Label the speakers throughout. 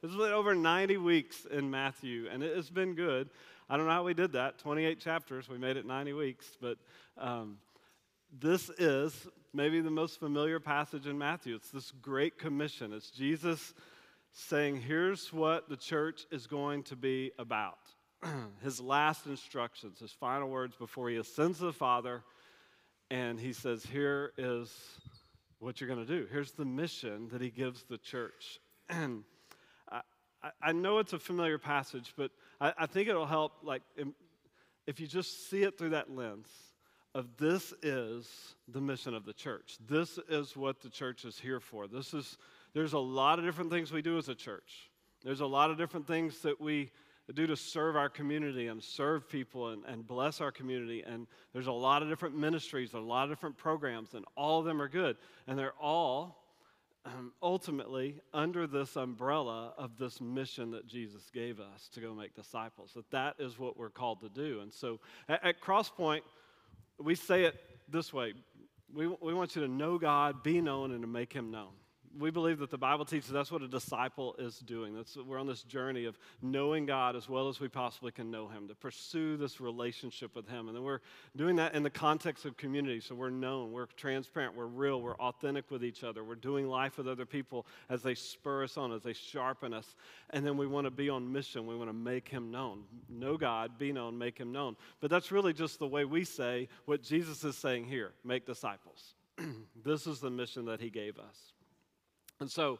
Speaker 1: It's been over 90 weeks in Matthew, and it has been good. I don't know how we did that 28 chapters, we made it 90 weeks, but um, this is maybe the most familiar passage in Matthew. It's this great commission. It's Jesus saying, Here's what the church is going to be about. his last instructions, his final words before he ascends to the Father, and he says, Here is what you're going to do. Here's the mission that he gives the church. And I, know it's a familiar passage, but I, I think it'll help, like, if you just see it through that lens of this is the mission of the church. This is what the church is here for. This is, there's a lot of different things we do as a church. There's a lot of different things that we do to serve our community and serve people and, and bless our community. And there's a lot of different ministries, a lot of different programs, and all of them are good. And they're all um, ultimately under this umbrella of this mission that Jesus gave us to go make disciples. That that is what we're called to do. And so at, at Crosspoint, we say it this way we, we want you to know God, be known, and to make him known we believe that the Bible teaches that's what a disciple is doing. That's, we're on this journey of knowing God as well as we possibly can know Him, to pursue this relationship with Him. And then we're doing that in the context of community. So we're known, we're transparent, we're real, we're authentic with each other. We're doing life with other people as they spur us on, as they sharpen us. And then we want to be on mission. We want to make Him known. Know God, be known, make Him known. But that's really just the way we say what Jesus is saying here make disciples. this is the mission that He gave us. And so,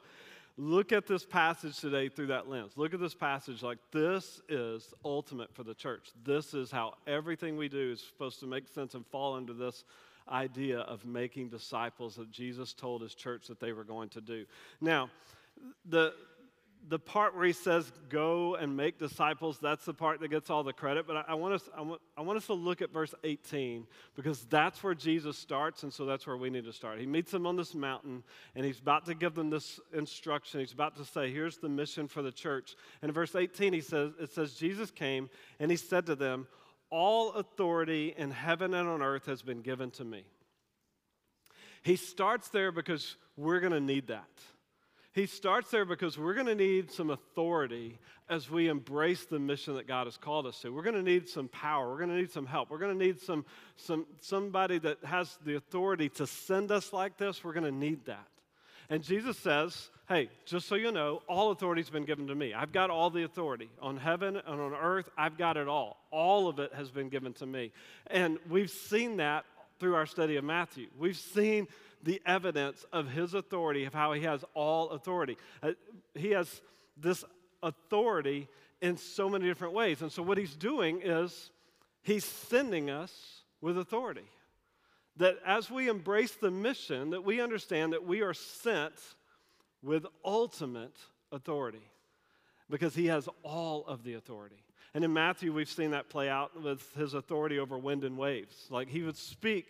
Speaker 1: look at this passage today through that lens. Look at this passage like this is ultimate for the church. This is how everything we do is supposed to make sense and fall into this idea of making disciples that Jesus told his church that they were going to do. Now, the the part where he says, go and make disciples, that's the part that gets all the credit. But I, I, want us, I, want, I want us to look at verse 18 because that's where Jesus starts, and so that's where we need to start. He meets them on this mountain, and he's about to give them this instruction. He's about to say, here's the mission for the church. And in verse 18, he says, it says, Jesus came, and he said to them, All authority in heaven and on earth has been given to me. He starts there because we're going to need that. He starts there because we're going to need some authority as we embrace the mission that God has called us to. We're going to need some power. We're going to need some help. We're going to need some, some, somebody that has the authority to send us like this. We're going to need that. And Jesus says, Hey, just so you know, all authority has been given to me. I've got all the authority on heaven and on earth. I've got it all. All of it has been given to me. And we've seen that through our study of Matthew. We've seen the evidence of his authority, of how he has all authority. Uh, he has this authority in so many different ways. And so, what he's doing is he's sending us with authority. That as we embrace the mission, that we understand that we are sent with ultimate authority because he has all of the authority. And in Matthew, we've seen that play out with his authority over wind and waves. Like he would speak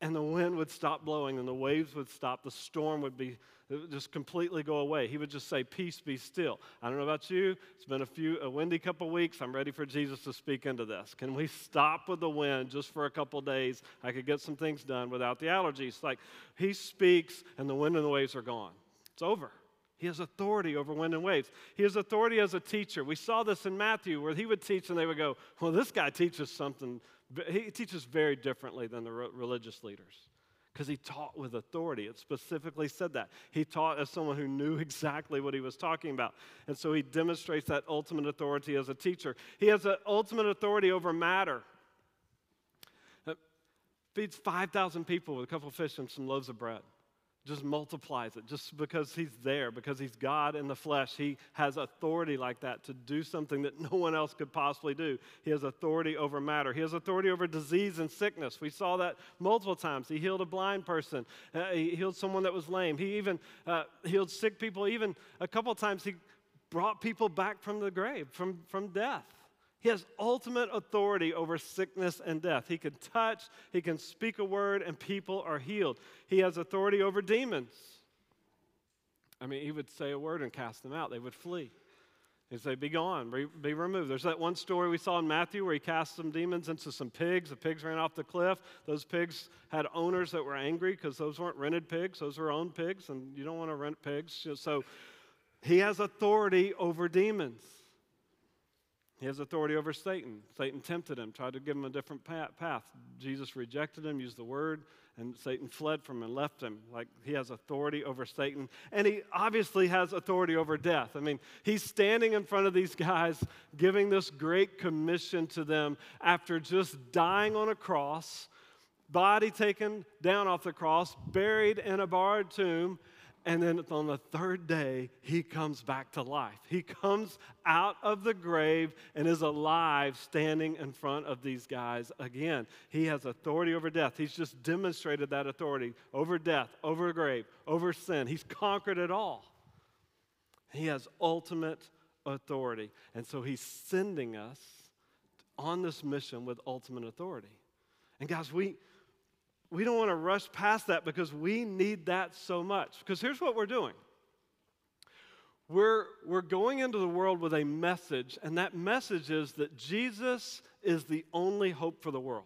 Speaker 1: and the wind would stop blowing and the waves would stop. The storm would be just completely go away. He would just say, "Peace, be still." I don't know about you. It's been a few a windy couple weeks. I'm ready for Jesus to speak into this. Can we stop with the wind just for a couple days? I could get some things done without the allergies. Like he speaks and the wind and the waves are gone. It's over. He has authority over wind and waves. He has authority as a teacher. We saw this in Matthew where he would teach and they would go, Well, this guy teaches something he teaches very differently than the religious leaders because he taught with authority. It specifically said that. He taught as someone who knew exactly what he was talking about. And so he demonstrates that ultimate authority as a teacher. He has an ultimate authority over matter. feeds 5,000 people with a couple of fish and some loaves of bread just multiplies it just because he's there, because he's God in the flesh. He has authority like that to do something that no one else could possibly do. He has authority over matter, he has authority over disease and sickness. We saw that multiple times. He healed a blind person, uh, he healed someone that was lame, he even uh, healed sick people. Even a couple times, he brought people back from the grave, from, from death. He has ultimate authority over sickness and death. He can touch, he can speak a word, and people are healed. He has authority over demons. I mean, he would say a word and cast them out, they would flee. He'd say, Be gone, be, removed. There's that one story we saw in Matthew where he cast some demons into some pigs. The pigs ran off the cliff. Those pigs had owners that were angry because those weren't rented pigs, those were owned pigs, and you don't want to rent pigs. So He has authority over demons. He has authority over Satan. Satan tempted him, tried to give him a different path. Jesus rejected him, used the word, and Satan fled from him and left him. Like he has authority over Satan. And he obviously has authority over death. I mean, he's standing in front of these guys, giving this great commission to them after just dying on a cross, body taken down off the cross, buried in a barred tomb and then on the third day, he comes back to life. He comes out of the grave and is alive standing in front of these guys again. He has authority over death. He's just demonstrated that authority over death, over grave, over sin. He's conquered it all. He has ultimate authority. And so he's sending us on this mission with ultimate authority. And guys, we we don't want to rush past that because we need that so much. Because here's what we're doing we're, we're going into the world with a message, and that message is that Jesus is the only hope for the world.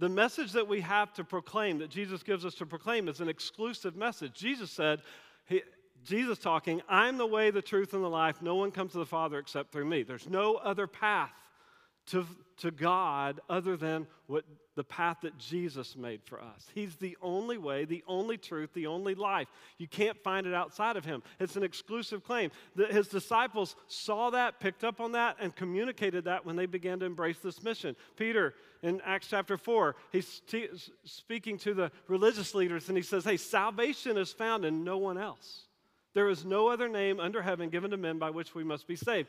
Speaker 1: The message that we have to proclaim, that Jesus gives us to proclaim, is an exclusive message. Jesus said, he, Jesus talking, I'm the way, the truth, and the life. No one comes to the Father except through me. There's no other path to, to God other than what the path that Jesus made for us. He's the only way, the only truth, the only life. You can't find it outside of him. It's an exclusive claim. The, his disciples saw that, picked up on that, and communicated that when they began to embrace this mission. Peter, in Acts chapter 4, he's t- speaking to the religious leaders and he says, Hey, salvation is found in no one else. There is no other name under heaven given to men by which we must be saved.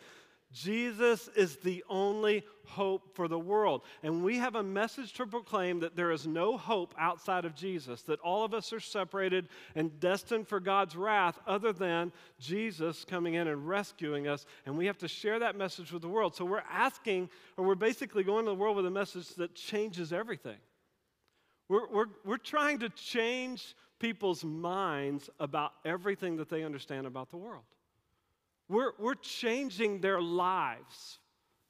Speaker 1: Jesus is the only hope for the world. And we have a message to proclaim that there is no hope outside of Jesus, that all of us are separated and destined for God's wrath other than Jesus coming in and rescuing us. And we have to share that message with the world. So we're asking, or we're basically going to the world with a message that changes everything. We're, we're, we're trying to change people's minds about everything that they understand about the world. We're, we're changing their lives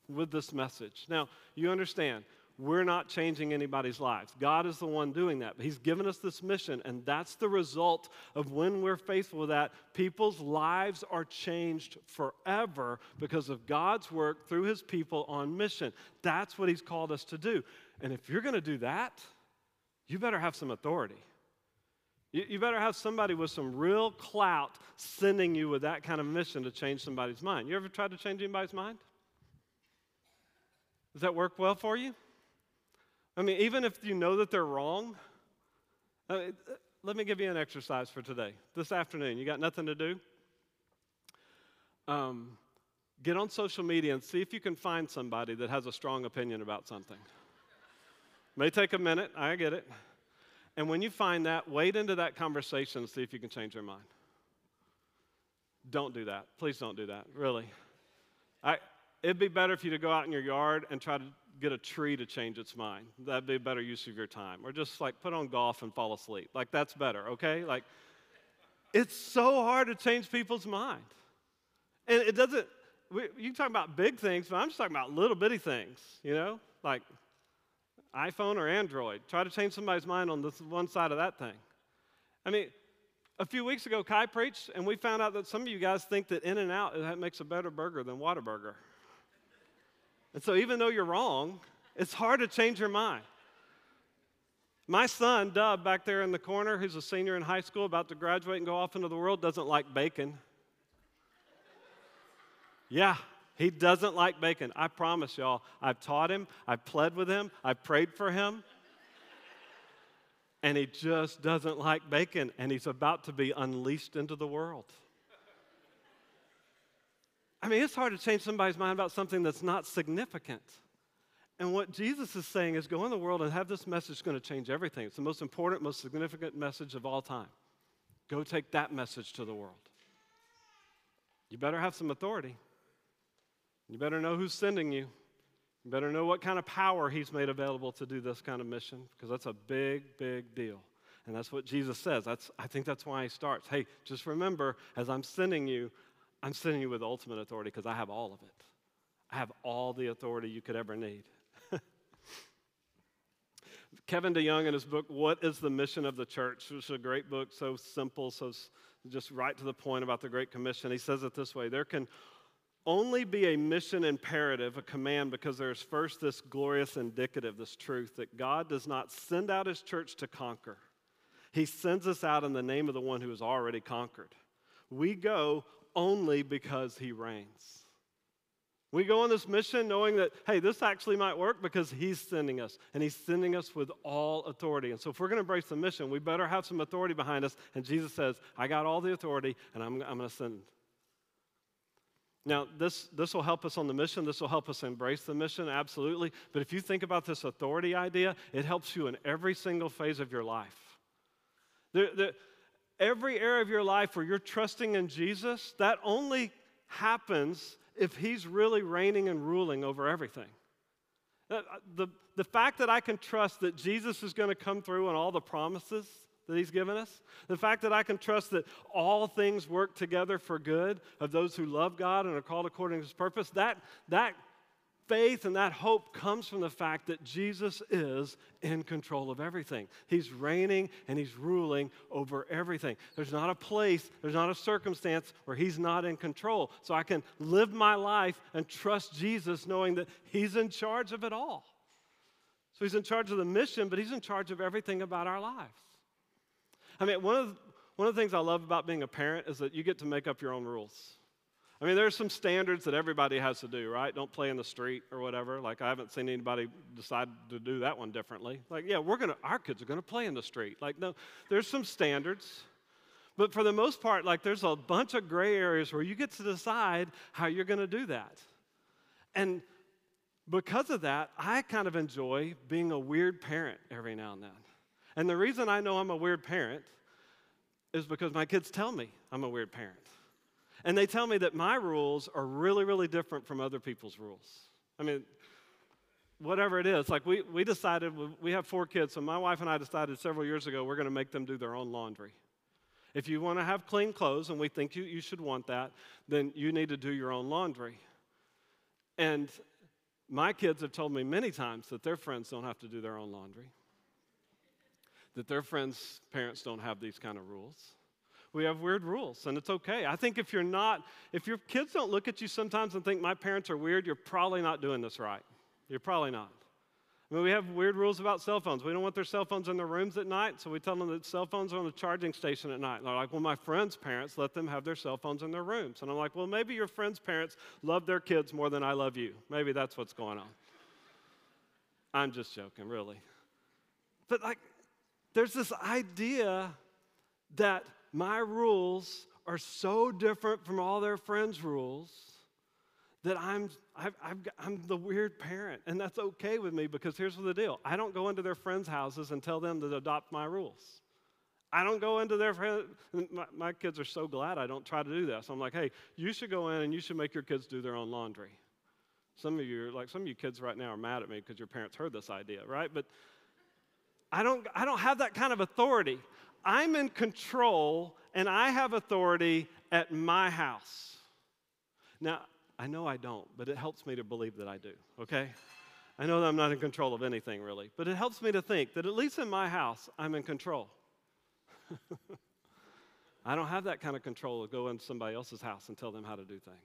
Speaker 1: with this message. Now, you understand, we're not changing anybody's lives. God is the one doing that. He's given us this mission, and that's the result of when we're faithful with that. People's lives are changed forever because of God's work through His people on mission. That's what He's called us to do. And if you're going to do that, you better have some authority. You, you better have somebody with some real clout sending you with that kind of mission to change somebody's mind. You ever tried to change anybody's mind? Does that work well for you? I mean, even if you know that they're wrong, I mean, let me give you an exercise for today. This afternoon, you got nothing to do? Um, get on social media and see if you can find somebody that has a strong opinion about something. May take a minute, I get it. And when you find that, wade into that conversation and see if you can change their mind. Don't do that. Please don't do that, really. I, it'd be better for you to go out in your yard and try to get a tree to change its mind. That'd be a better use of your time. Or just like put on golf and fall asleep. Like that's better, okay? Like it's so hard to change people's mind. And it doesn't, we, you can talk about big things, but I'm just talking about little bitty things, you know? Like iPhone or Android. Try to change somebody's mind on this one side of that thing. I mean, a few weeks ago, Kai preached, and we found out that some of you guys think that In-N-Out that makes a better burger than Whataburger. And so, even though you're wrong, it's hard to change your mind. My son, Dub, back there in the corner, who's a senior in high school, about to graduate and go off into the world, doesn't like bacon. Yeah, he doesn't like bacon. I promise y'all. I've taught him, I've pled with him, I've prayed for him. And he just doesn't like bacon, and he's about to be unleashed into the world. I mean, it's hard to change somebody's mind about something that's not significant. And what Jesus is saying is go in the world and have this message going to change everything. It's the most important, most significant message of all time. Go take that message to the world. You better have some authority. You better know who's sending you. You better know what kind of power he's made available to do this kind of mission, because that's a big, big deal. And that's what Jesus says. That's, I think that's why he starts. Hey, just remember, as I'm sending you, I'm sending you with ultimate authority because I have all of it. I have all the authority you could ever need. Kevin DeYoung, in his book, What is the Mission of the Church, which is a great book, so simple, so just right to the point about the Great Commission, he says it this way There can only be a mission imperative, a command, because there's first this glorious indicative, this truth that God does not send out his church to conquer. He sends us out in the name of the one who has already conquered. We go only because he reigns. We go on this mission knowing that, hey, this actually might work because he's sending us, and he's sending us with all authority. And so, if we're going to embrace the mission, we better have some authority behind us. And Jesus says, I got all the authority, and I'm, I'm going to send. Now, this, this will help us on the mission. This will help us embrace the mission, absolutely. But if you think about this authority idea, it helps you in every single phase of your life. The, the, every area of your life where you're trusting in Jesus, that only happens if He's really reigning and ruling over everything. Uh, the, the fact that I can trust that Jesus is going to come through on all the promises that He's given us, the fact that I can trust that all things work together for good of those who love God and are called according to His purpose, that, that faith and that hope comes from the fact that Jesus is in control of everything. He's reigning and he's ruling over everything. There's not a place, there's not a circumstance where he's not in control. So I can live my life and trust Jesus knowing that he's in charge of it all. So he's in charge of the mission, but he's in charge of everything about our lives. I mean, one of, one of the things I love about being a parent is that you get to make up your own rules. I mean, there's some standards that everybody has to do, right? Don't play in the street or whatever. Like, I haven't seen anybody decide to do that one differently. Like, yeah, we're gonna, our kids are gonna play in the street. Like, no, there's some standards. But for the most part, like, there's a bunch of gray areas where you get to decide how you're gonna do that. And because of that, I kind of enjoy being a weird parent every now and then. And the reason I know I'm a weird parent is because my kids tell me I'm a weird parent. And they tell me that my rules are really, really different from other people's rules. I mean, whatever it is, like we, we decided, we have four kids, so my wife and I decided several years ago we're going to make them do their own laundry. If you want to have clean clothes, and we think you, you should want that, then you need to do your own laundry. And my kids have told me many times that their friends don't have to do their own laundry, that their friends' parents don't have these kind of rules we have weird rules, and it's okay. I think if you're not, if your kids don't look at you sometimes and think my parents are weird, you're probably not doing this right. You're probably not. I mean, we have weird rules about cell phones. We don't want their cell phones in their rooms at night, so we tell them that cell phones are on the charging station at night. And they're like, well, my friends' parents let them have their cell phones in their rooms. And I'm like, well, maybe your friends' parents love their kids more than I love you. Maybe that's what's going on. I'm just joking, really. But like, there's this idea that my rules are so different from all their friends' rules that I'm, I've, i am the weird parent. And that's okay with me because here's the deal I don't go into their friends' houses and tell them to adopt my rules. I don't go into their friends. My, my kids are so glad I don't try to do that. So I'm like, hey, you should go in and you should make your kids do their own laundry. Some of you, like some of you kids right now, are mad at me because your parents heard this idea, right? But I don't, I don't have that kind of authority. I'm in control and I have authority at my house. Now, I know I don't, but it helps me to believe that I do, okay? I know that I'm not in control of anything really, but it helps me to think that at least in my house, I'm in control. I don't have that kind of control to go into somebody else's house and tell them how to do things.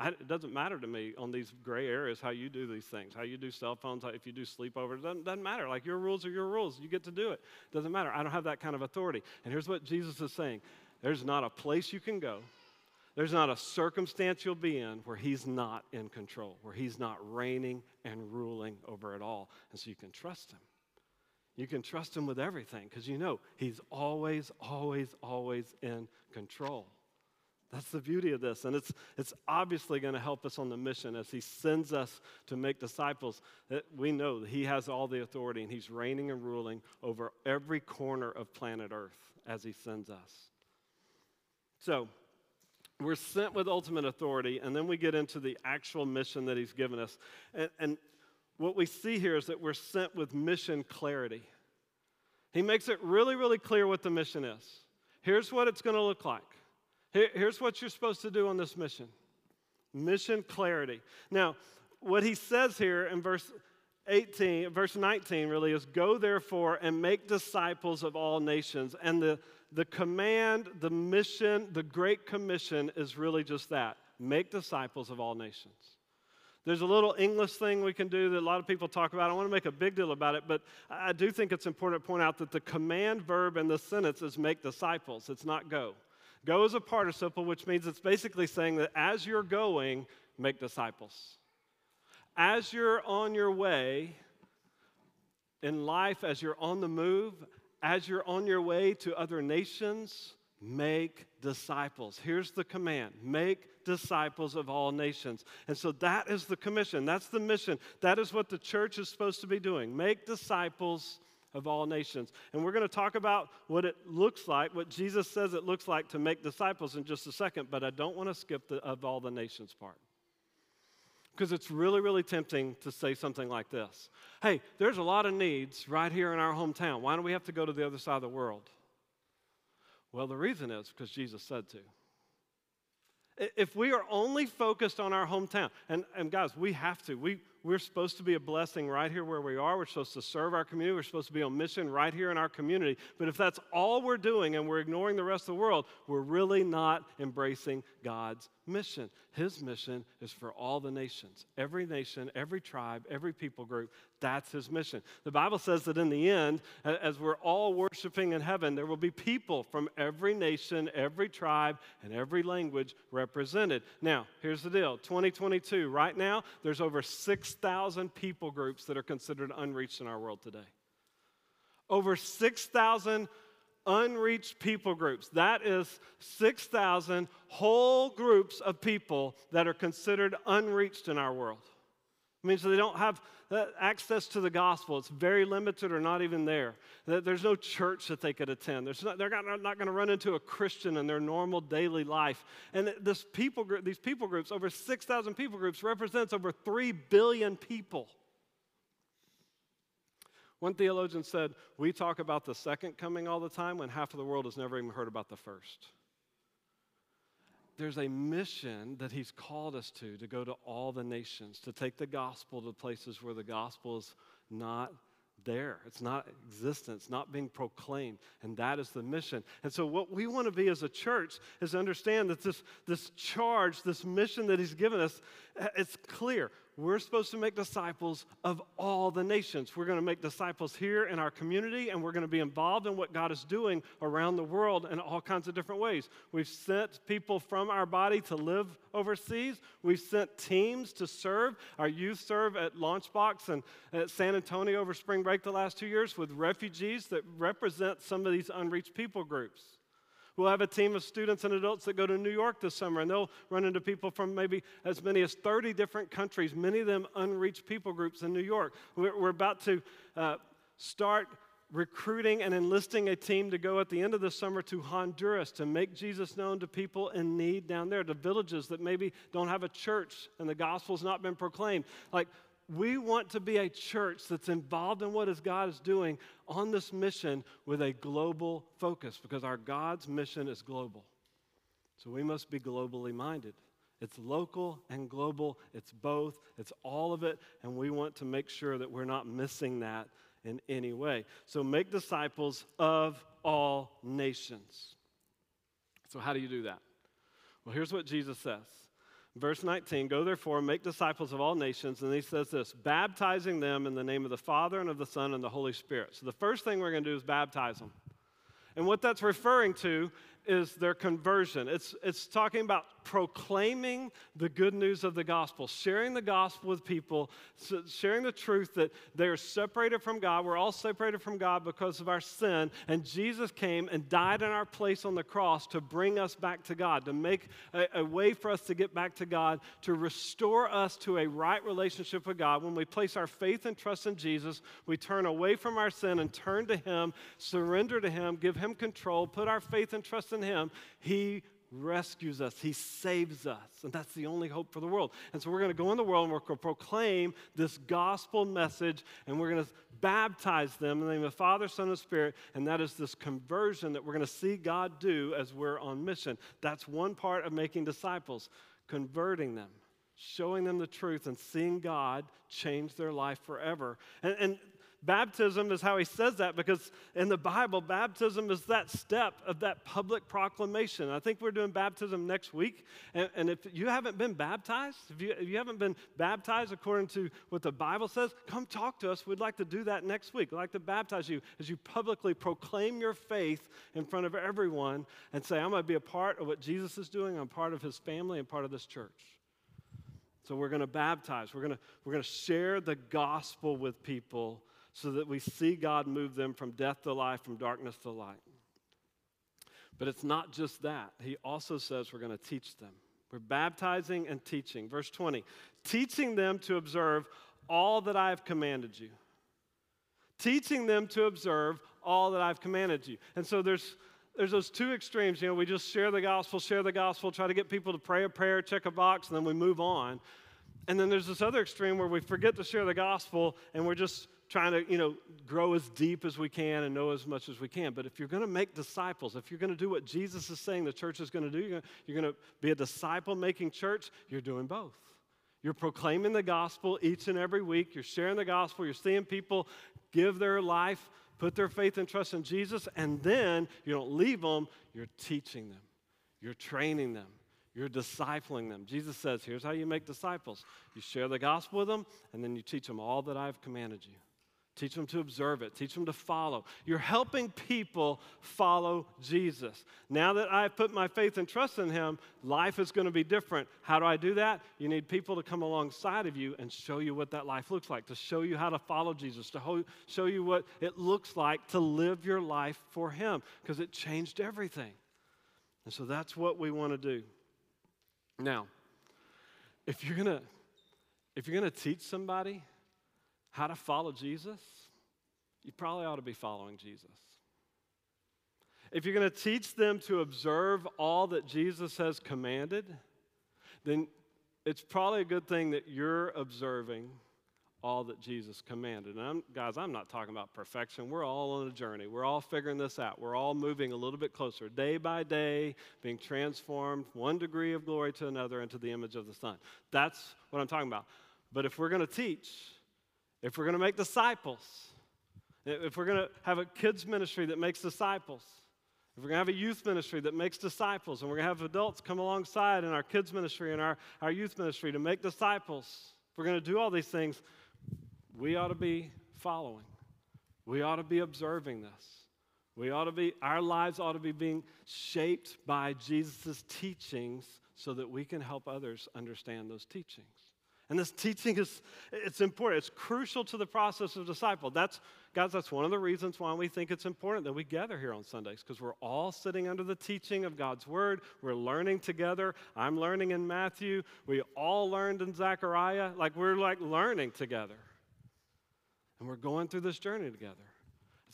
Speaker 1: I, it doesn't matter to me on these gray areas how you do these things, how you do cell phones, how, if you do sleepovers. It doesn't, doesn't matter. Like your rules are your rules. You get to do it. Doesn't matter. I don't have that kind of authority. And here's what Jesus is saying there's not a place you can go, there's not a circumstance you'll be in where He's not in control, where He's not reigning and ruling over it all. And so you can trust Him. You can trust Him with everything because you know He's always, always, always in control. That's the beauty of this. And it's, it's obviously going to help us on the mission as He sends us to make disciples. That we know that He has all the authority and He's reigning and ruling over every corner of planet Earth as He sends us. So, we're sent with ultimate authority, and then we get into the actual mission that He's given us. And, and what we see here is that we're sent with mission clarity. He makes it really, really clear what the mission is. Here's what it's going to look like here, here's what you're supposed to do on this mission mission clarity. Now, what he says here in verse 18, verse 19 really is go therefore and make disciples of all nations. And the, the command, the mission, the Great Commission is really just that make disciples of all nations. There's a little English thing we can do that a lot of people talk about. I want to make a big deal about it, but I do think it's important to point out that the command verb in the sentence is make disciples, it's not go. Go is a participle, which means it's basically saying that as you're going, make disciples. As you're on your way in life, as you're on the move, as you're on your way to other nations, make disciples. Here's the command make disciples of all nations. And so that is the commission. That's the mission. That is what the church is supposed to be doing. Make disciples of all nations. And we're going to talk about what it looks like, what Jesus says it looks like to make disciples in just a second, but I don't want to skip the of all the nations part. Because it's really, really tempting to say something like this Hey, there's a lot of needs right here in our hometown. Why do we have to go to the other side of the world? Well, the reason is because Jesus said to. If we are only focused on our hometown, and, and guys, we have to. We, we're supposed to be a blessing right here where we are. We're supposed to serve our community. We're supposed to be on mission right here in our community. But if that's all we're doing and we're ignoring the rest of the world, we're really not embracing God's mission. His mission is for all the nations, every nation, every tribe, every people group. That's his mission. The Bible says that in the end, as we're all worshiping in heaven, there will be people from every nation, every tribe, and every language represented. Now, here's the deal 2022, right now, there's over 6,000 people groups that are considered unreached in our world today. Over 6,000 unreached people groups. That is 6,000 whole groups of people that are considered unreached in our world. It means they don't have uh, access to the gospel. It's very limited or not even there. There's no church that they could attend. Not, they're not, not going to run into a Christian in their normal daily life. And this people group, these people groups, over 6,000 people groups, represents over 3 billion people. One theologian said, We talk about the second coming all the time when half of the world has never even heard about the first. There's a mission that he's called us to, to go to all the nations, to take the gospel to places where the gospel is not there. It's not existence, not being proclaimed. And that is the mission. And so, what we want to be as a church is understand that this, this charge, this mission that He's given us, it's clear we're supposed to make disciples of all the nations. We're going to make disciples here in our community, and we're going to be involved in what God is doing around the world in all kinds of different ways. We've sent people from our body to live overseas. We've sent teams to serve. Our youth serve at Launchbox and at San Antonio over spring break the last two years with refugees that represent some of these unreached people groups. We'll have a team of students and adults that go to New York this summer, and they'll run into people from maybe as many as 30 different countries, many of them unreached people groups in New York. We're, we're about to uh, start recruiting and enlisting a team to go at the end of the summer to Honduras to make Jesus known to people in need down there, to villages that maybe don't have a church and the gospel's not been proclaimed. Like, we want to be a church that's involved in what God is doing on this mission with a global focus because our God's mission is global. So we must be globally minded. It's local and global, it's both, it's all of it, and we want to make sure that we're not missing that in any way. So make disciples of all nations. So, how do you do that? Well, here's what Jesus says Verse 19, go therefore, and make disciples of all nations. And he says this baptizing them in the name of the Father and of the Son and the Holy Spirit. So the first thing we're going to do is baptize them. And what that's referring to is their conversion. It's, it's talking about proclaiming the good news of the gospel, sharing the gospel with people, sharing the truth that they are separated from God. We're all separated from God because of our sin. And Jesus came and died in our place on the cross to bring us back to God, to make a, a way for us to get back to God, to restore us to a right relationship with God. When we place our faith and trust in Jesus, we turn away from our sin and turn to Him, surrender to Him, give Him control, put our faith and trust in Him. He rescues us, He saves us. And that's the only hope for the world. And so we're going to go in the world and we're going to proclaim this gospel message and we're going to baptize them in the name of the Father, Son, and Spirit. And that is this conversion that we're going to see God do as we're on mission. That's one part of making disciples, converting them, showing them the truth and seeing God change their life forever. And, and Baptism is how he says that because in the Bible, baptism is that step of that public proclamation. I think we're doing baptism next week. And, and if you haven't been baptized, if you, if you haven't been baptized according to what the Bible says, come talk to us. We'd like to do that next week. We'd like to baptize you as you publicly proclaim your faith in front of everyone and say, I'm going to be a part of what Jesus is doing. I'm part of his family and part of this church. So we're going to baptize. We're going to, we're going to share the gospel with people so that we see God move them from death to life, from darkness to light. But it's not just that. He also says we're going to teach them. We're baptizing and teaching. Verse 20, teaching them to observe all that I have commanded you. Teaching them to observe all that I've commanded you. And so there's there's those two extremes. You know, we just share the gospel, share the gospel, try to get people to pray a prayer, check a box, and then we move on. And then there's this other extreme where we forget to share the gospel and we're just trying to, you know, grow as deep as we can and know as much as we can. But if you're going to make disciples, if you're going to do what Jesus is saying the church is going to do, you're going to be a disciple making church, you're doing both. You're proclaiming the gospel each and every week. You're sharing the gospel. You're seeing people give their life, put their faith and trust in Jesus, and then you don't leave them, you're teaching them, you're training them. You're discipling them. Jesus says, Here's how you make disciples you share the gospel with them, and then you teach them all that I've commanded you. Teach them to observe it. Teach them to follow. You're helping people follow Jesus. Now that I've put my faith and trust in Him, life is going to be different. How do I do that? You need people to come alongside of you and show you what that life looks like, to show you how to follow Jesus, to ho- show you what it looks like to live your life for Him, because it changed everything. And so that's what we want to do. Now, if you're going to if you're going to teach somebody how to follow Jesus, you probably ought to be following Jesus. If you're going to teach them to observe all that Jesus has commanded, then it's probably a good thing that you're observing all that Jesus commanded. And I'm, guys, I'm not talking about perfection. We're all on a journey. We're all figuring this out. We're all moving a little bit closer, day by day, being transformed one degree of glory to another into the image of the Son. That's what I'm talking about. But if we're going to teach, if we're going to make disciples, if we're going to have a kids ministry that makes disciples, if we're going to have a youth ministry that makes disciples, and we're going to have adults come alongside in our kids ministry and our, our youth ministry to make disciples, if we're going to do all these things, we ought to be following. We ought to be observing this. We ought to be, our lives ought to be being shaped by Jesus' teachings so that we can help others understand those teachings. And this teaching is it's important. It's crucial to the process of disciple. That's guys, that's one of the reasons why we think it's important that we gather here on Sundays, because we're all sitting under the teaching of God's word. We're learning together. I'm learning in Matthew. We all learned in Zechariah. Like we're like learning together. And we're going through this journey together.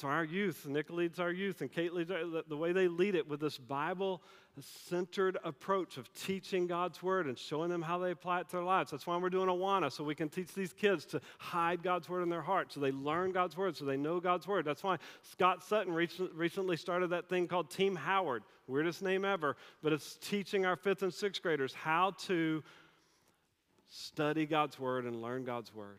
Speaker 1: So our youth, Nick leads our youth, and Kate leads our, the way they lead it with this Bible centered approach of teaching God's word and showing them how they apply it to their lives. That's why we're doing Awana, so we can teach these kids to hide God's word in their heart, so they learn God's word, so they know God's word. That's why Scott Sutton recently started that thing called Team Howard, weirdest name ever, but it's teaching our fifth and sixth graders how to study God's word and learn God's word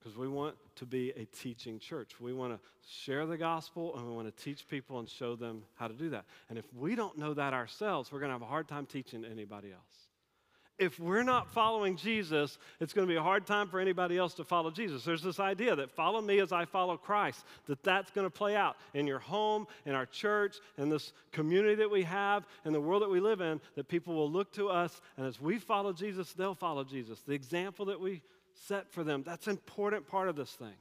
Speaker 1: because we want to be a teaching church. We want to share the gospel and we want to teach people and show them how to do that. And if we don't know that ourselves, we're going to have a hard time teaching anybody else. If we're not following Jesus, it's going to be a hard time for anybody else to follow Jesus. There's this idea that follow me as I follow Christ, that that's going to play out in your home, in our church, in this community that we have, in the world that we live in, that people will look to us, and as we follow Jesus, they'll follow Jesus. The example that we set for them. That's an important part of this thing.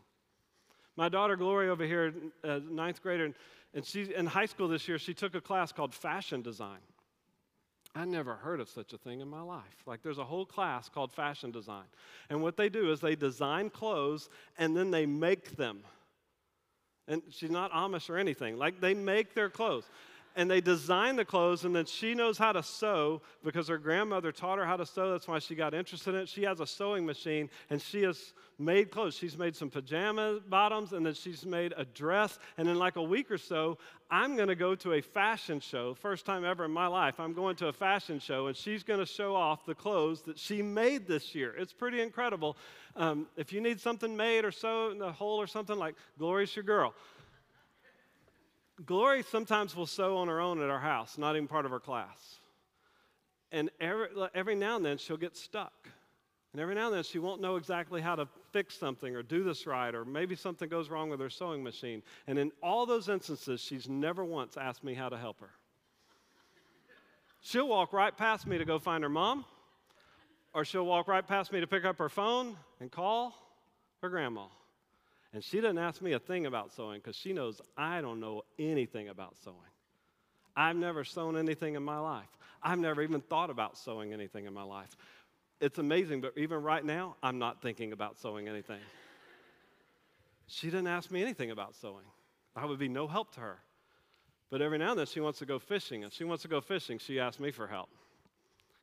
Speaker 1: My daughter Gloria over here, uh, ninth grader, and she's in high school this year, she took a class called fashion design. I never heard of such a thing in my life. Like, there's a whole class called fashion design. And what they do is they design clothes and then they make them. And she's not Amish or anything. Like, they make their clothes. And they design the clothes, and then she knows how to sew because her grandmother taught her how to sew. That's why she got interested in it. She has a sewing machine, and she has made clothes. She's made some pajama bottoms, and then she's made a dress. And in like a week or so, I'm going to go to a fashion show. First time ever in my life, I'm going to a fashion show, and she's going to show off the clothes that she made this year. It's pretty incredible. Um, if you need something made or sewn in the hole or something, like Glory's your girl. Glory sometimes will sew on her own at our house, not even part of her class. And every, every now and then she'll get stuck. And every now and then she won't know exactly how to fix something or do this right, or maybe something goes wrong with her sewing machine. And in all those instances, she's never once asked me how to help her. She'll walk right past me to go find her mom, or she'll walk right past me to pick up her phone and call her grandma. And she doesn't ask me a thing about sewing because she knows I don't know anything about sewing. I've never sewn anything in my life. I've never even thought about sewing anything in my life. It's amazing, but even right now, I'm not thinking about sewing anything. she didn't ask me anything about sewing. I would be no help to her. But every now and then she wants to go fishing. If she wants to go fishing, she asks me for help.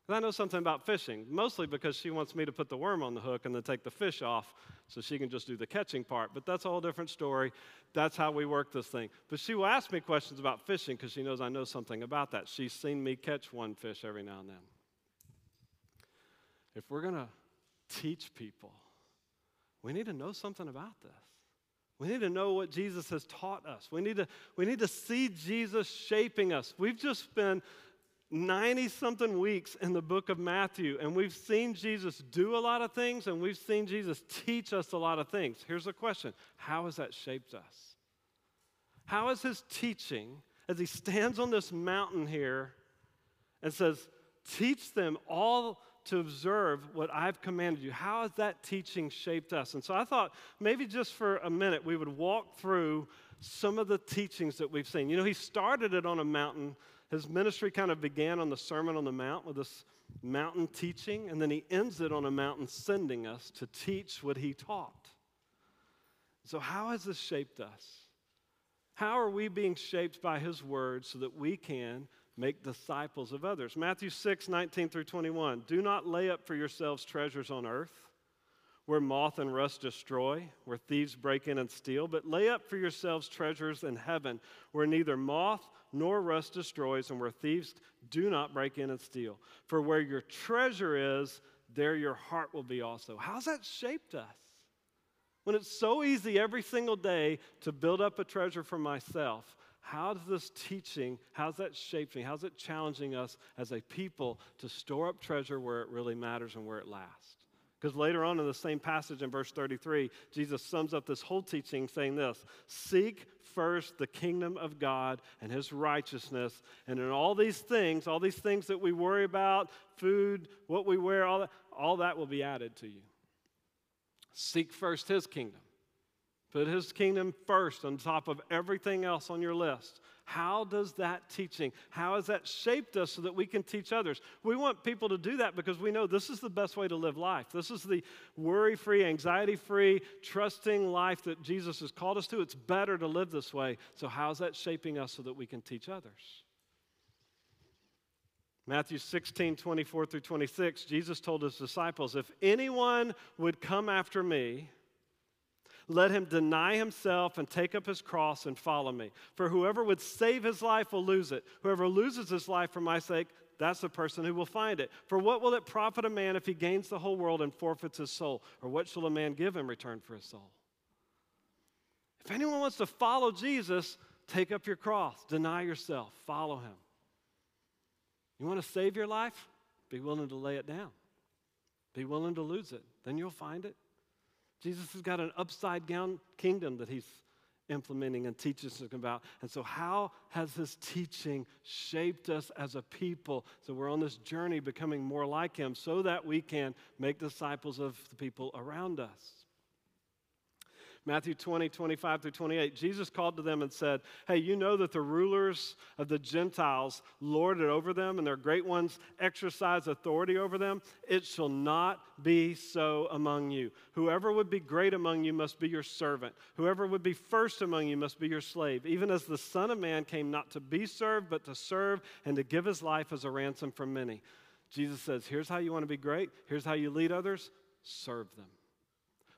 Speaker 1: I know something about fishing, mostly because she wants me to put the worm on the hook and then take the fish off so she can just do the catching part. But that's a whole different story. That's how we work this thing. But she will ask me questions about fishing because she knows I know something about that. She's seen me catch one fish every now and then. If we're going to teach people, we need to know something about this. We need to know what Jesus has taught us. We need to, we need to see Jesus shaping us. We've just spent 90 something weeks in the book of Matthew, and we've seen Jesus do a lot of things, and we've seen Jesus teach us a lot of things. Here's a question How has that shaped us? How has his teaching, as he stands on this mountain here and says, Teach them all to observe what I've commanded you, how has that teaching shaped us? And so I thought maybe just for a minute we would walk through some of the teachings that we've seen. You know, he started it on a mountain his ministry kind of began on the Sermon on the Mount with this mountain teaching, and then he ends it on a mountain sending us to teach what he taught. So, how has this shaped us? How are we being shaped by his word so that we can make disciples of others? Matthew 6, 19 through 21. Do not lay up for yourselves treasures on earth where moth and rust destroy, where thieves break in and steal, but lay up for yourselves treasures in heaven, where neither moth nor rust destroys, and where thieves do not break in and steal. For where your treasure is, there your heart will be also. How's that shaped us? When it's so easy every single day to build up a treasure for myself, how does this teaching, how's that shaping, how's it challenging us as a people to store up treasure where it really matters and where it lasts? Because later on in the same passage in verse 33, Jesus sums up this whole teaching saying this Seek first the kingdom of God and his righteousness, and in all these things, all these things that we worry about, food, what we wear, all that, all that will be added to you. Seek first his kingdom. Put his kingdom first on top of everything else on your list. How does that teaching, how has that shaped us so that we can teach others? We want people to do that because we know this is the best way to live life. This is the worry free, anxiety free, trusting life that Jesus has called us to. It's better to live this way. So, how's that shaping us so that we can teach others? Matthew 16, 24 through 26, Jesus told his disciples, If anyone would come after me, let him deny himself and take up his cross and follow me. For whoever would save his life will lose it. Whoever loses his life for my sake, that's the person who will find it. For what will it profit a man if he gains the whole world and forfeits his soul? Or what shall a man give in return for his soul? If anyone wants to follow Jesus, take up your cross, deny yourself, follow him. You want to save your life? Be willing to lay it down. Be willing to lose it. Then you'll find it. Jesus has got an upside down kingdom that he's implementing and teaches us about. And so, how has his teaching shaped us as a people? So, we're on this journey becoming more like him so that we can make disciples of the people around us. Matthew 20, 25 through 28, Jesus called to them and said, Hey, you know that the rulers of the Gentiles lord it over them, and their great ones exercise authority over them. It shall not be so among you. Whoever would be great among you must be your servant. Whoever would be first among you must be your slave, even as the Son of Man came not to be served, but to serve and to give his life as a ransom for many. Jesus says, Here's how you want to be great. Here's how you lead others serve them,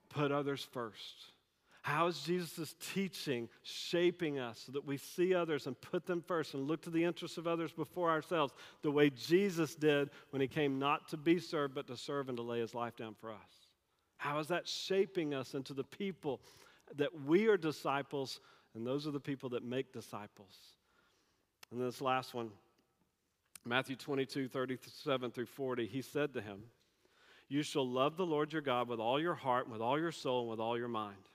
Speaker 1: put others first. How is Jesus' teaching shaping us so that we see others and put them first and look to the interests of others before ourselves, the way Jesus did when he came not to be served, but to serve and to lay his life down for us? How is that shaping us into the people that we are disciples, and those are the people that make disciples? And this last one, Matthew 22, 37 through 40, he said to him, You shall love the Lord your God with all your heart, and with all your soul, and with all your mind.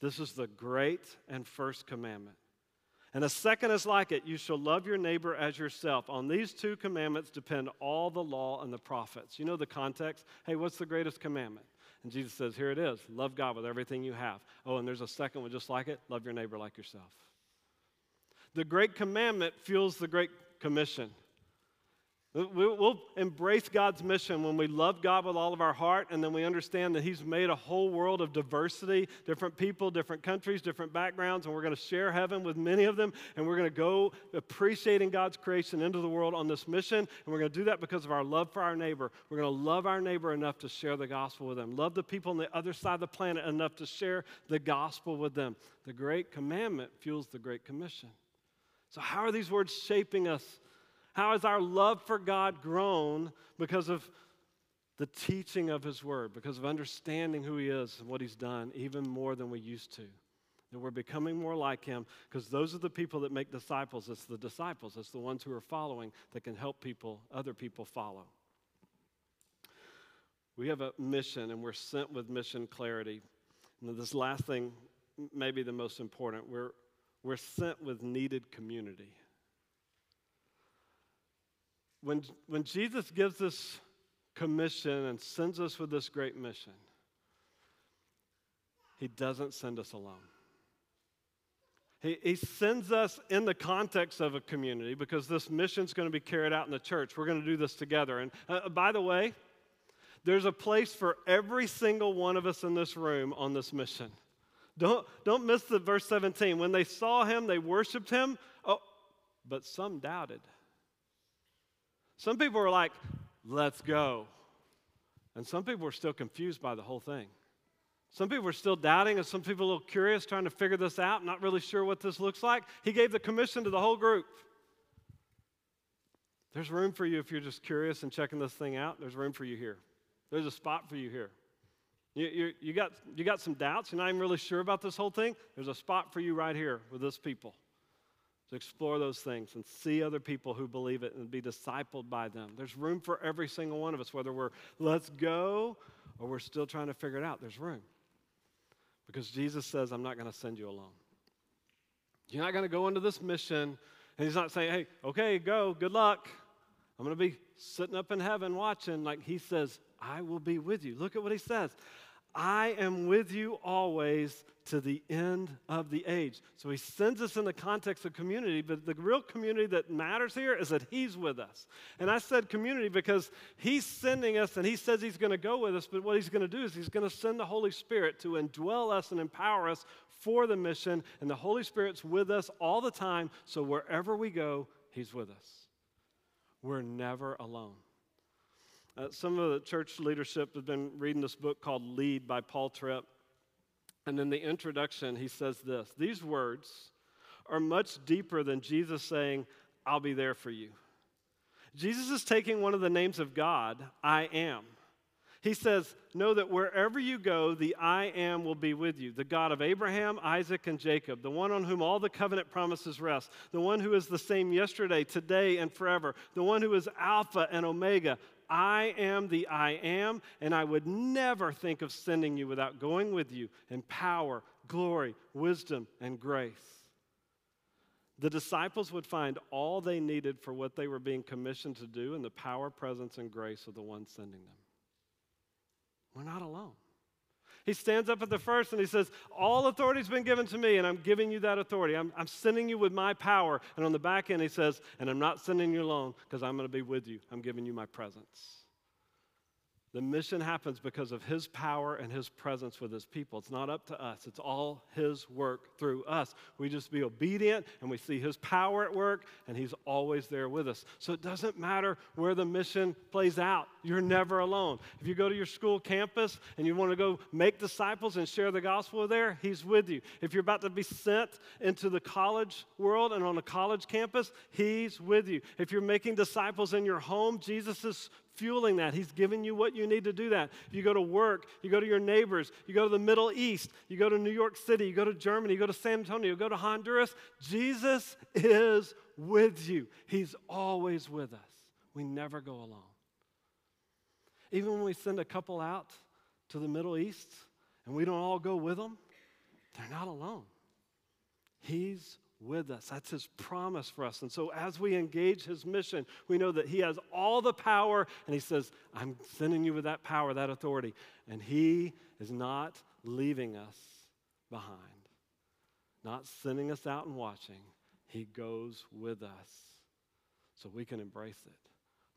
Speaker 1: This is the great and first commandment. And a second is like it you shall love your neighbor as yourself. On these two commandments depend all the law and the prophets. You know the context? Hey, what's the greatest commandment? And Jesus says, Here it is love God with everything you have. Oh, and there's a second one just like it love your neighbor like yourself. The great commandment fuels the great commission. We'll embrace God's mission when we love God with all of our heart, and then we understand that He's made a whole world of diversity different people, different countries, different backgrounds, and we're going to share heaven with many of them, and we're going to go appreciating God's creation into the world on this mission, and we're going to do that because of our love for our neighbor. We're going to love our neighbor enough to share the gospel with them, love the people on the other side of the planet enough to share the gospel with them. The great commandment fuels the great commission. So, how are these words shaping us? How has our love for God grown because of the teaching of His Word, because of understanding who He is and what He's done, even more than we used to? That we're becoming more like Him because those are the people that make disciples. It's the disciples, it's the ones who are following that can help people, other people follow. We have a mission and we're sent with mission clarity. And this last thing, maybe the most important, we're, we're sent with needed community when, when Jesus gives this commission and sends us with this great mission, he doesn't send us alone. He, he sends us in the context of a community because this mission is going to be carried out in the church. We're going to do this together. And uh, by the way, there's a place for every single one of us in this room on this mission. Don't, don't miss the verse 17. When they saw him, they worshiped him. Oh, but some doubted. Some people are like, let's go. And some people are still confused by the whole thing. Some people are still doubting, and some people a little curious, trying to figure this out, not really sure what this looks like. He gave the commission to the whole group. There's room for you if you're just curious and checking this thing out. There's room for you here. There's a spot for you here. You, you, you, got, you got some doubts, you're not even really sure about this whole thing. There's a spot for you right here with this people to explore those things and see other people who believe it and be discipled by them. There's room for every single one of us, whether we're let's go or we're still trying to figure it out. There's room. Because Jesus says, I'm not going to send you alone. You're not going to go into this mission, and He's not saying, hey, okay, go, good luck. I'm going to be sitting up in heaven watching. Like He says, I will be with you. Look at what He says. I am with you always to the end of the age. So he sends us in the context of community, but the real community that matters here is that he's with us. And I said community because he's sending us and he says he's going to go with us, but what he's going to do is he's going to send the Holy Spirit to indwell us and empower us for the mission. And the Holy Spirit's with us all the time, so wherever we go, he's with us. We're never alone. Uh, some of the church leadership have been reading this book called Lead by Paul Tripp. And in the introduction, he says this These words are much deeper than Jesus saying, I'll be there for you. Jesus is taking one of the names of God, I am. He says, Know that wherever you go, the I am will be with you. The God of Abraham, Isaac, and Jacob, the one on whom all the covenant promises rest, the one who is the same yesterday, today, and forever, the one who is Alpha and Omega, I am the I am, and I would never think of sending you without going with you in power, glory, wisdom, and grace. The disciples would find all they needed for what they were being commissioned to do in the power, presence, and grace of the one sending them. We're not alone. He stands up at the first and he says, All authority's been given to me, and I'm giving you that authority. I'm, I'm sending you with my power. And on the back end, he says, And I'm not sending you alone because I'm going to be with you. I'm giving you my presence. The mission happens because of His power and His presence with His people. It's not up to us, it's all His work through us. We just be obedient and we see His power at work, and He's always there with us. So it doesn't matter where the mission plays out, you're never alone. If you go to your school campus and you want to go make disciples and share the gospel there, He's with you. If you're about to be sent into the college world and on a college campus, He's with you. If you're making disciples in your home, Jesus is fueling that. He's giving you what you need to do that. You go to work, you go to your neighbors, you go to the Middle East, you go to New York City, you go to Germany, you go to San Antonio, you go to Honduras. Jesus is with you. He's always with us. We never go alone. Even when we send a couple out to the Middle East and we don't all go with them, they're not alone. He's with us. That's his promise for us. And so, as we engage his mission, we know that he has all the power, and he says, I'm sending you with that power, that authority. And he is not leaving us behind, not sending us out and watching. He goes with us so we can embrace it.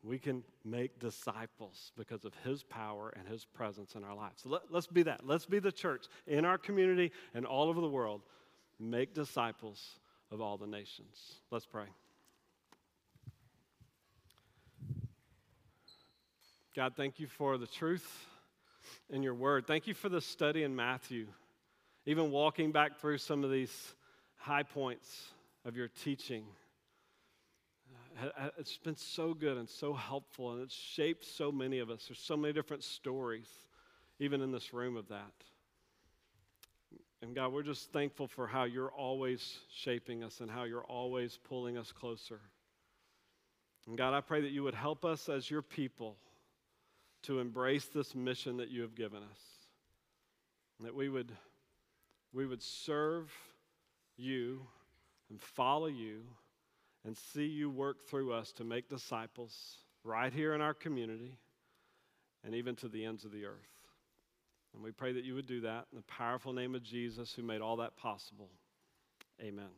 Speaker 1: We can make disciples because of his power and his presence in our lives. So let, let's be that. Let's be the church in our community and all over the world. Make disciples of all the nations. Let's pray. God, thank you for the truth in your word. Thank you for the study in Matthew, even walking back through some of these high points of your teaching. Uh, it's been so good and so helpful, and it's shaped so many of us. There's so many different stories, even in this room, of that. And God, we're just thankful for how you're always shaping us and how you're always pulling us closer. And God, I pray that you would help us as your people to embrace this mission that you have given us. That we would, we would serve you and follow you and see you work through us to make disciples right here in our community and even to the ends of the earth. And we pray that you would do that in the powerful name of Jesus who made all that possible. Amen.